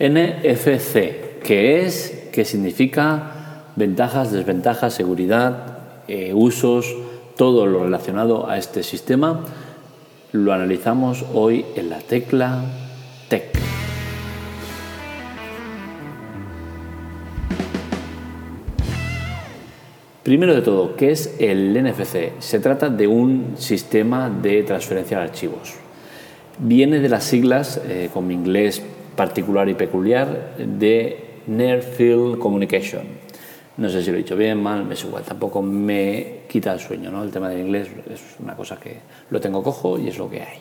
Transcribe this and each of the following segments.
NFC, ¿qué es? ¿Qué significa? Ventajas, desventajas, seguridad, eh, usos, todo lo relacionado a este sistema, lo analizamos hoy en la tecla TEC. Primero de todo, ¿qué es el NFC? Se trata de un sistema de transferencia de archivos. Viene de las siglas, eh, con inglés particular y peculiar, de Near Field Communication. No sé si lo he dicho bien, mal, me es tampoco me quita el sueño, ¿no? El tema del inglés es una cosa que lo tengo cojo y es lo que hay.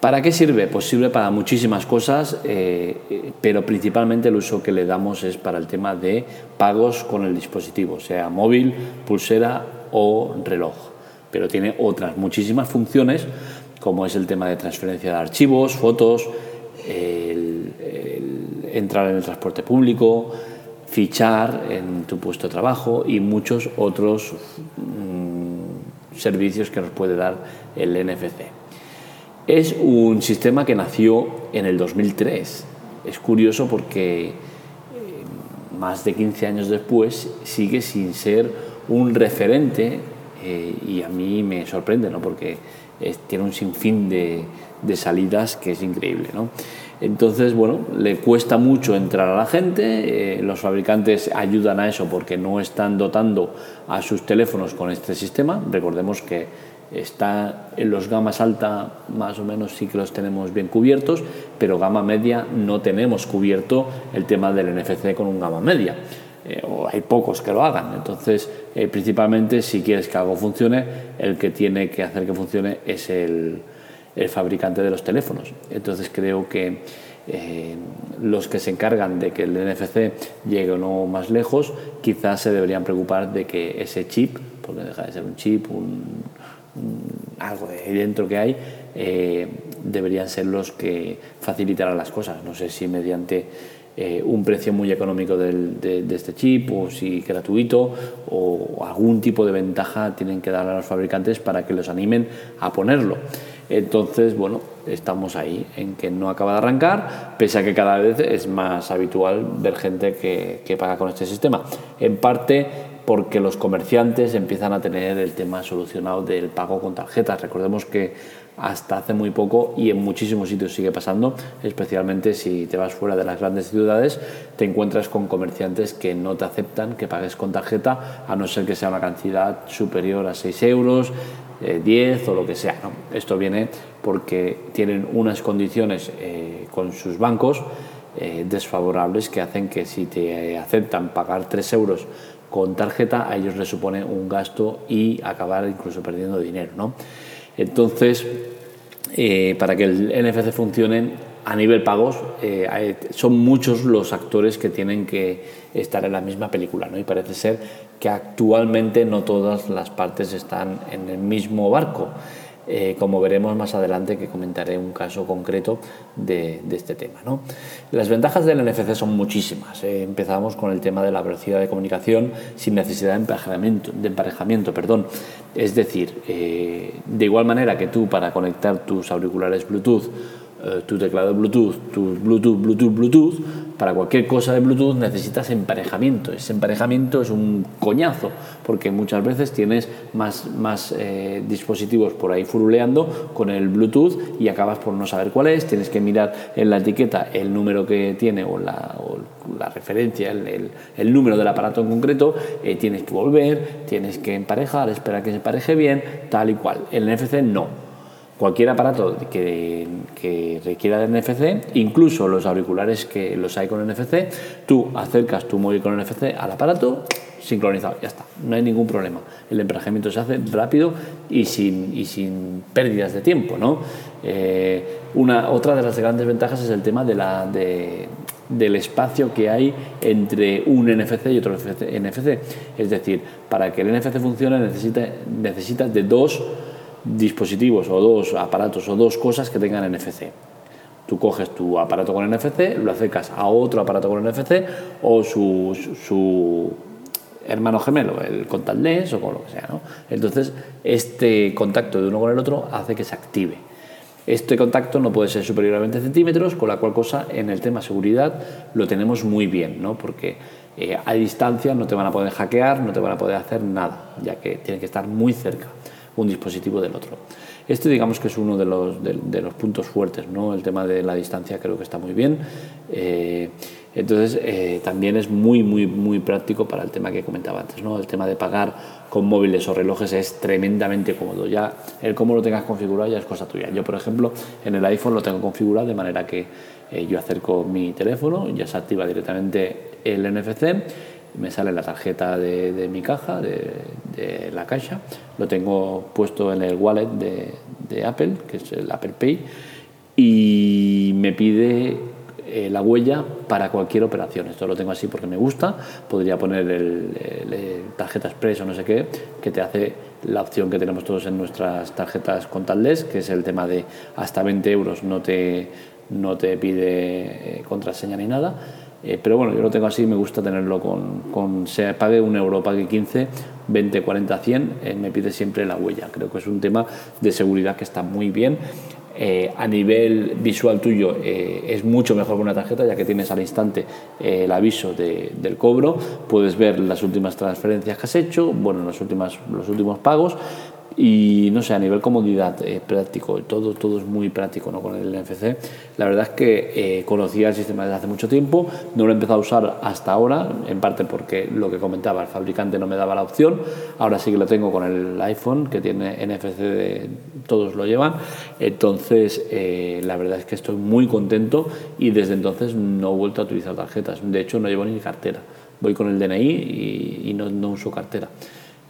¿Para qué sirve? Pues sirve para muchísimas cosas, eh, pero principalmente el uso que le damos es para el tema de pagos con el dispositivo, sea móvil, pulsera o reloj. Pero tiene otras muchísimas funciones, como es el tema de transferencia de archivos, fotos, entrar en el transporte público, fichar en tu puesto de trabajo y muchos otros mm, servicios que nos puede dar el NFC. Es un sistema que nació en el 2003. Es curioso porque eh, más de 15 años después sigue sin ser un referente eh, y a mí me sorprende, ¿no? porque tiene un sinfín de, de, salidas que es increíble. ¿no? Entonces, bueno, le cuesta mucho entrar a la gente, eh, los fabricantes ayudan a eso porque no están dotando a sus teléfonos con este sistema. Recordemos que Está en los gamas alta, más o menos sí que los tenemos bien cubiertos, pero gama media no tenemos cubierto el tema del NFC con un gama media. Eh, hay pocos que lo hagan. Entonces, eh, principalmente, si quieres que algo funcione, el que tiene que hacer que funcione es el, el fabricante de los teléfonos. Entonces, creo que eh, los que se encargan de que el NFC llegue o no más lejos, quizás se deberían preocupar de que ese chip, porque deja de ser un chip, un, algo de dentro que hay, eh, deberían ser los que facilitaran las cosas. No sé si mediante eh, un precio muy económico de, este chip o si gratuito o algún tipo de ventaja tienen que dar a los fabricantes para que los animen a ponerlo. Entonces, bueno, estamos ahí en que no acaba de arrancar, pese a que cada vez es más habitual ver gente que, que paga con este sistema. En parte porque los comerciantes empiezan a tener el tema solucionado del pago con tarjetas. Recordemos que hasta hace muy poco y en muchísimos sitios sigue pasando, especialmente si te vas fuera de las grandes ciudades, te encuentras con comerciantes que no te aceptan que pagues con tarjeta, a no ser que sea una cantidad superior a 6 euros, 10 eh, o lo que sea. Esto viene porque tienen unas condiciones eh, con sus bancos eh, desfavorables que hacen que si te aceptan pagar 3 euros con tarjeta a ellos les supone un gasto y acabar incluso perdiendo dinero. ¿no? Entonces, eh, para que el NFC funcione a nivel pagos, eh, son muchos los actores que tienen que estar en la misma película, ¿no? Y parece ser que actualmente no todas las partes están en el mismo barco. Eh, como veremos más adelante que comentaré un caso concreto de, este tema. Las ventajas del NFC son muchísimas. Eh, empezamos con el tema de la velocidad de comunicación sin necesidad de emparejamiento. De emparejamiento perdón. Es decir, de igual manera que tú para conectar tus auriculares Bluetooth eh, tu teclado Bluetooth, tu Bluetooth, Bluetooth, Bluetooth, para cualquier cosa de Bluetooth necesitas emparejamiento. Ese emparejamiento es un coñazo, porque muchas veces tienes más, más eh, dispositivos por ahí furuleando con el Bluetooth y acabas por no saber cuál es, tienes que mirar en la etiqueta el número que tiene o la, la referencia, el, el, número del aparato en concreto, eh, tienes que volver, tienes que emparejar, esperar que se empareje bien, tal y cual. El NFC no cualquier aparato que, que, requiera NFC, incluso los auriculares que los hay con NFC, tú acercas tu móvil con NFC al aparato, sincronizado, ya está, no hay ningún problema. El emparejamiento se hace rápido y sin, y sin pérdidas de tiempo. ¿no? Eh, una, otra de las grandes ventajas es el tema de la, de, del espacio que hay entre un NFC y otro NFC. Es decir, para que el NFC funcione necesita, necesitas de dos dispositivos o dos aparatos o dos cosas que tengan NFC. Tú coges tu aparato con NFC, lo acercas a otro aparato con NFC o su, su hermano gemelo, el contact o con lo que sea. ¿no? Entonces, este contacto de uno con el otro hace que se active. Este contacto no puede ser superior a 20 centímetros, con la cual cosa en el tema seguridad lo tenemos muy bien, ¿no? porque eh, a distancia no te van a poder hackear, no te van a poder hacer nada, ya que tiene que estar muy cerca un dispositivo del otro. Este digamos que es uno de los, de, los puntos fuertes, ¿no? el tema de la distancia creo que está muy bien. Eh, entonces eh, también es muy, muy, muy práctico para el tema que comentaba antes, ¿no? el tema de pagar con móviles o relojes es tremendamente cómodo. Ya el cómo lo tengas configurado ya es cosa tuya. Yo, por ejemplo, en el iPhone lo tengo configurado de manera que eh, yo acerco mi teléfono, ya se activa directamente el NFC, me sale la tarjeta de, mi caja, de, la caja, lo tengo puesto en el wallet de, de Apple, que es el Apple Pay, y me pide eh, la huella para cualquier operación. Esto lo tengo así porque me gusta. Podría poner el, tarjeta express o no sé qué, que te hace la opción que tenemos todos en nuestras tarjetas contactless, que es el tema de hasta 20 euros no te, no te pide eh, contraseña ni nada. Eh, pero bueno, yo lo tengo así, me gusta tenerlo con, con se pague un euro, pague 15, 20, 40, 100, me pide siempre la huella. Creo que es un tema de seguridad que está muy bien eh, a nivel visual tuyo eh, es mucho mejor que una tarjeta, ya que tienes al instante el aviso del cobro, puedes ver las últimas transferencias que has hecho, bueno, los, últimas, los últimos pagos, y no sé, a nivel comodidad, eh, práctico, todo, todo es muy práctico ¿no? con el NFC. La verdad es que eh, conocía el sistema desde hace mucho tiempo, no lo he empezado a usar hasta ahora, en parte porque lo que comentaba, el fabricante no me daba la opción. Ahora sí que lo tengo con el iPhone, que tiene NFC, de, todos lo llevan. Entonces, eh, la verdad es que estoy muy contento y desde entonces no he vuelto a utilizar tarjetas. De hecho, no llevo ni cartera. Voy con el DNI y, y no, no uso cartera.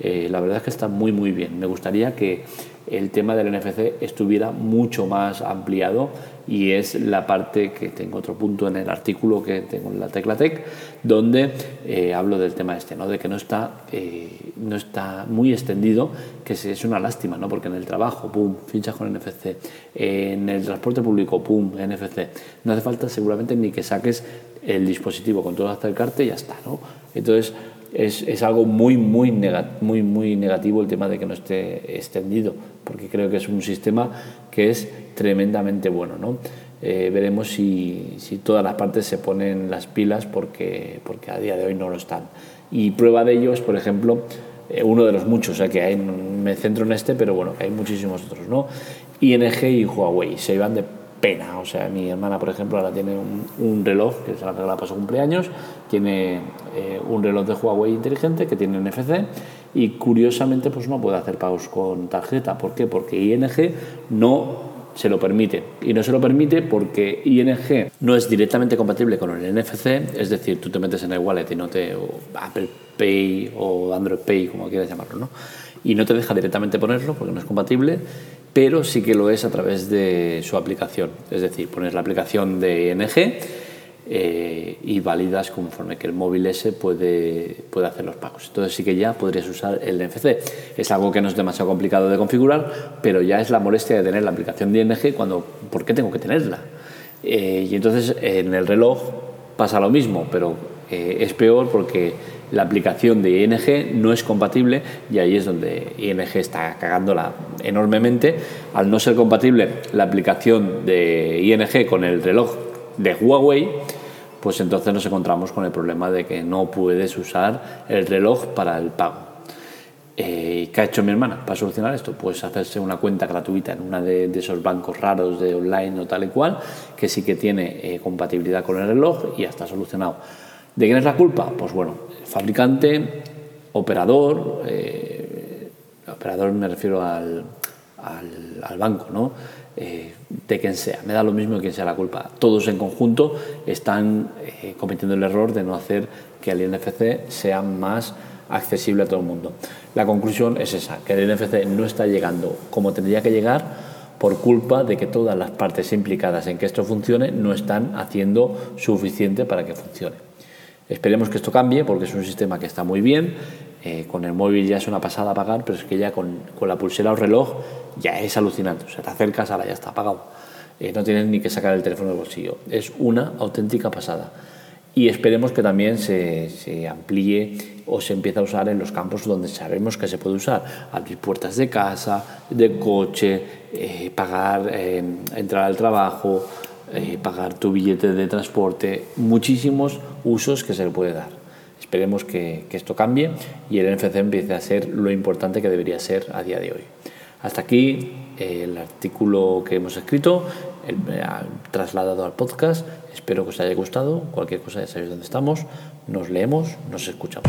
Eh, la verdad es que está muy muy bien. Me gustaría que el tema del NFC estuviera mucho más ampliado y es la parte que tengo otro punto en el artículo que tengo en la Teclatec donde eh, hablo del tema este, ¿no? de que no está, eh, no está muy extendido, que es una lástima, ¿no? porque en el trabajo, pum, fichas con NFC, en el transporte público, pum, NFC, no hace falta seguramente ni que saques el dispositivo con todo acercarte y ya está. ¿no? Entonces, es, es, algo muy, muy, muy, muy negativo el tema de que no esté extendido, porque creo que es un sistema que es tremendamente bueno. ¿no? Eh, veremos si, si, todas las partes se ponen las pilas porque, porque a día de hoy no lo están. Y prueba de ello es, por ejemplo, eh, uno de los muchos, o que hay, me centro en este, pero bueno, hay muchísimos otros. ¿no? ING y Huawei se iban de pena. O sea, mi hermana, por ejemplo, ahora tiene un, reloj, que se la regalado para su cumpleaños, tiene eh, un reloj de Huawei inteligente que tiene NFC y curiosamente pues no puede hacer pagos con tarjeta. ¿Por qué? Porque ING no se lo permite. Y no se lo permite porque ING no es directamente compatible con el NFC, es decir, tú te metes en el wallet y no te. Apple Pay o Android Pay, como quieras llamarlo, ¿no? Y no te deja directamente ponerlo porque no es compatible pero sí que lo es a través de su aplicación. Es decir, pones la aplicación de ING eh, y validas conforme que el móvil ese puede, puede hacer los pagos. Entonces sí que ya podrías usar el NFC. Es algo que no es demasiado complicado de configurar, pero ya es la molestia de tener la aplicación de ING cuando, ¿por qué tengo que tenerla? Eh, y entonces en el reloj pasa lo mismo, pero eh, es peor porque la aplicación de ING no es compatible y ahí es donde ING está cagándola enormemente. Al no ser compatible la aplicación de ING con el reloj de Huawei, pues entonces nos encontramos con el problema de que no puedes usar el reloj para el pago. Eh, ¿Qué ha hecho mi hermana para solucionar esto? Pues hacerse una cuenta gratuita en una de, esos bancos raros de online o tal y cual, que sí que tiene eh, compatibilidad con el reloj y ya está solucionado. ¿De quién es la culpa? Pues bueno, fabricante, operador, eh, operador me refiero al, al, banco, ¿no? Eh, de quien sea, me da lo mismo quien sea la culpa. Todos en conjunto están eh, cometiendo el error de no hacer que el NFC sea más accesible a todo el mundo. La conclusión es esa, que el NFC no está llegando como tendría que llegar por culpa de que todas las partes implicadas en que esto funcione no están haciendo suficiente para que funcione. Esperemos que esto cambie porque es un sistema que está muy bien. Eh, con el móvil ya es una pasada a pagar, pero es que ya con, con la pulsera o reloj ya es alucinante. O sea, te acercas, ahora ya está apagado. Eh, no tienes ni que sacar el teléfono del bolsillo. Es una auténtica pasada. y esperemos que también se, se, amplíe o se empiece a usar en los campos donde sabemos que se puede usar. Abrir puertas de casa, de coche, eh, pagar, eh, entrar al trabajo, eh, pagar tu billete de transporte, muchísimos usos que se le puede dar. Esperemos que, que esto cambie y el NFC empiece a ser lo importante que debería ser a día de hoy. Hasta aquí el artículo que hemos escrito, el, trasladado al podcast. Espero que os haya gustado. Cualquier cosa ya sabéis dónde estamos. Nos leemos, nos escuchamos.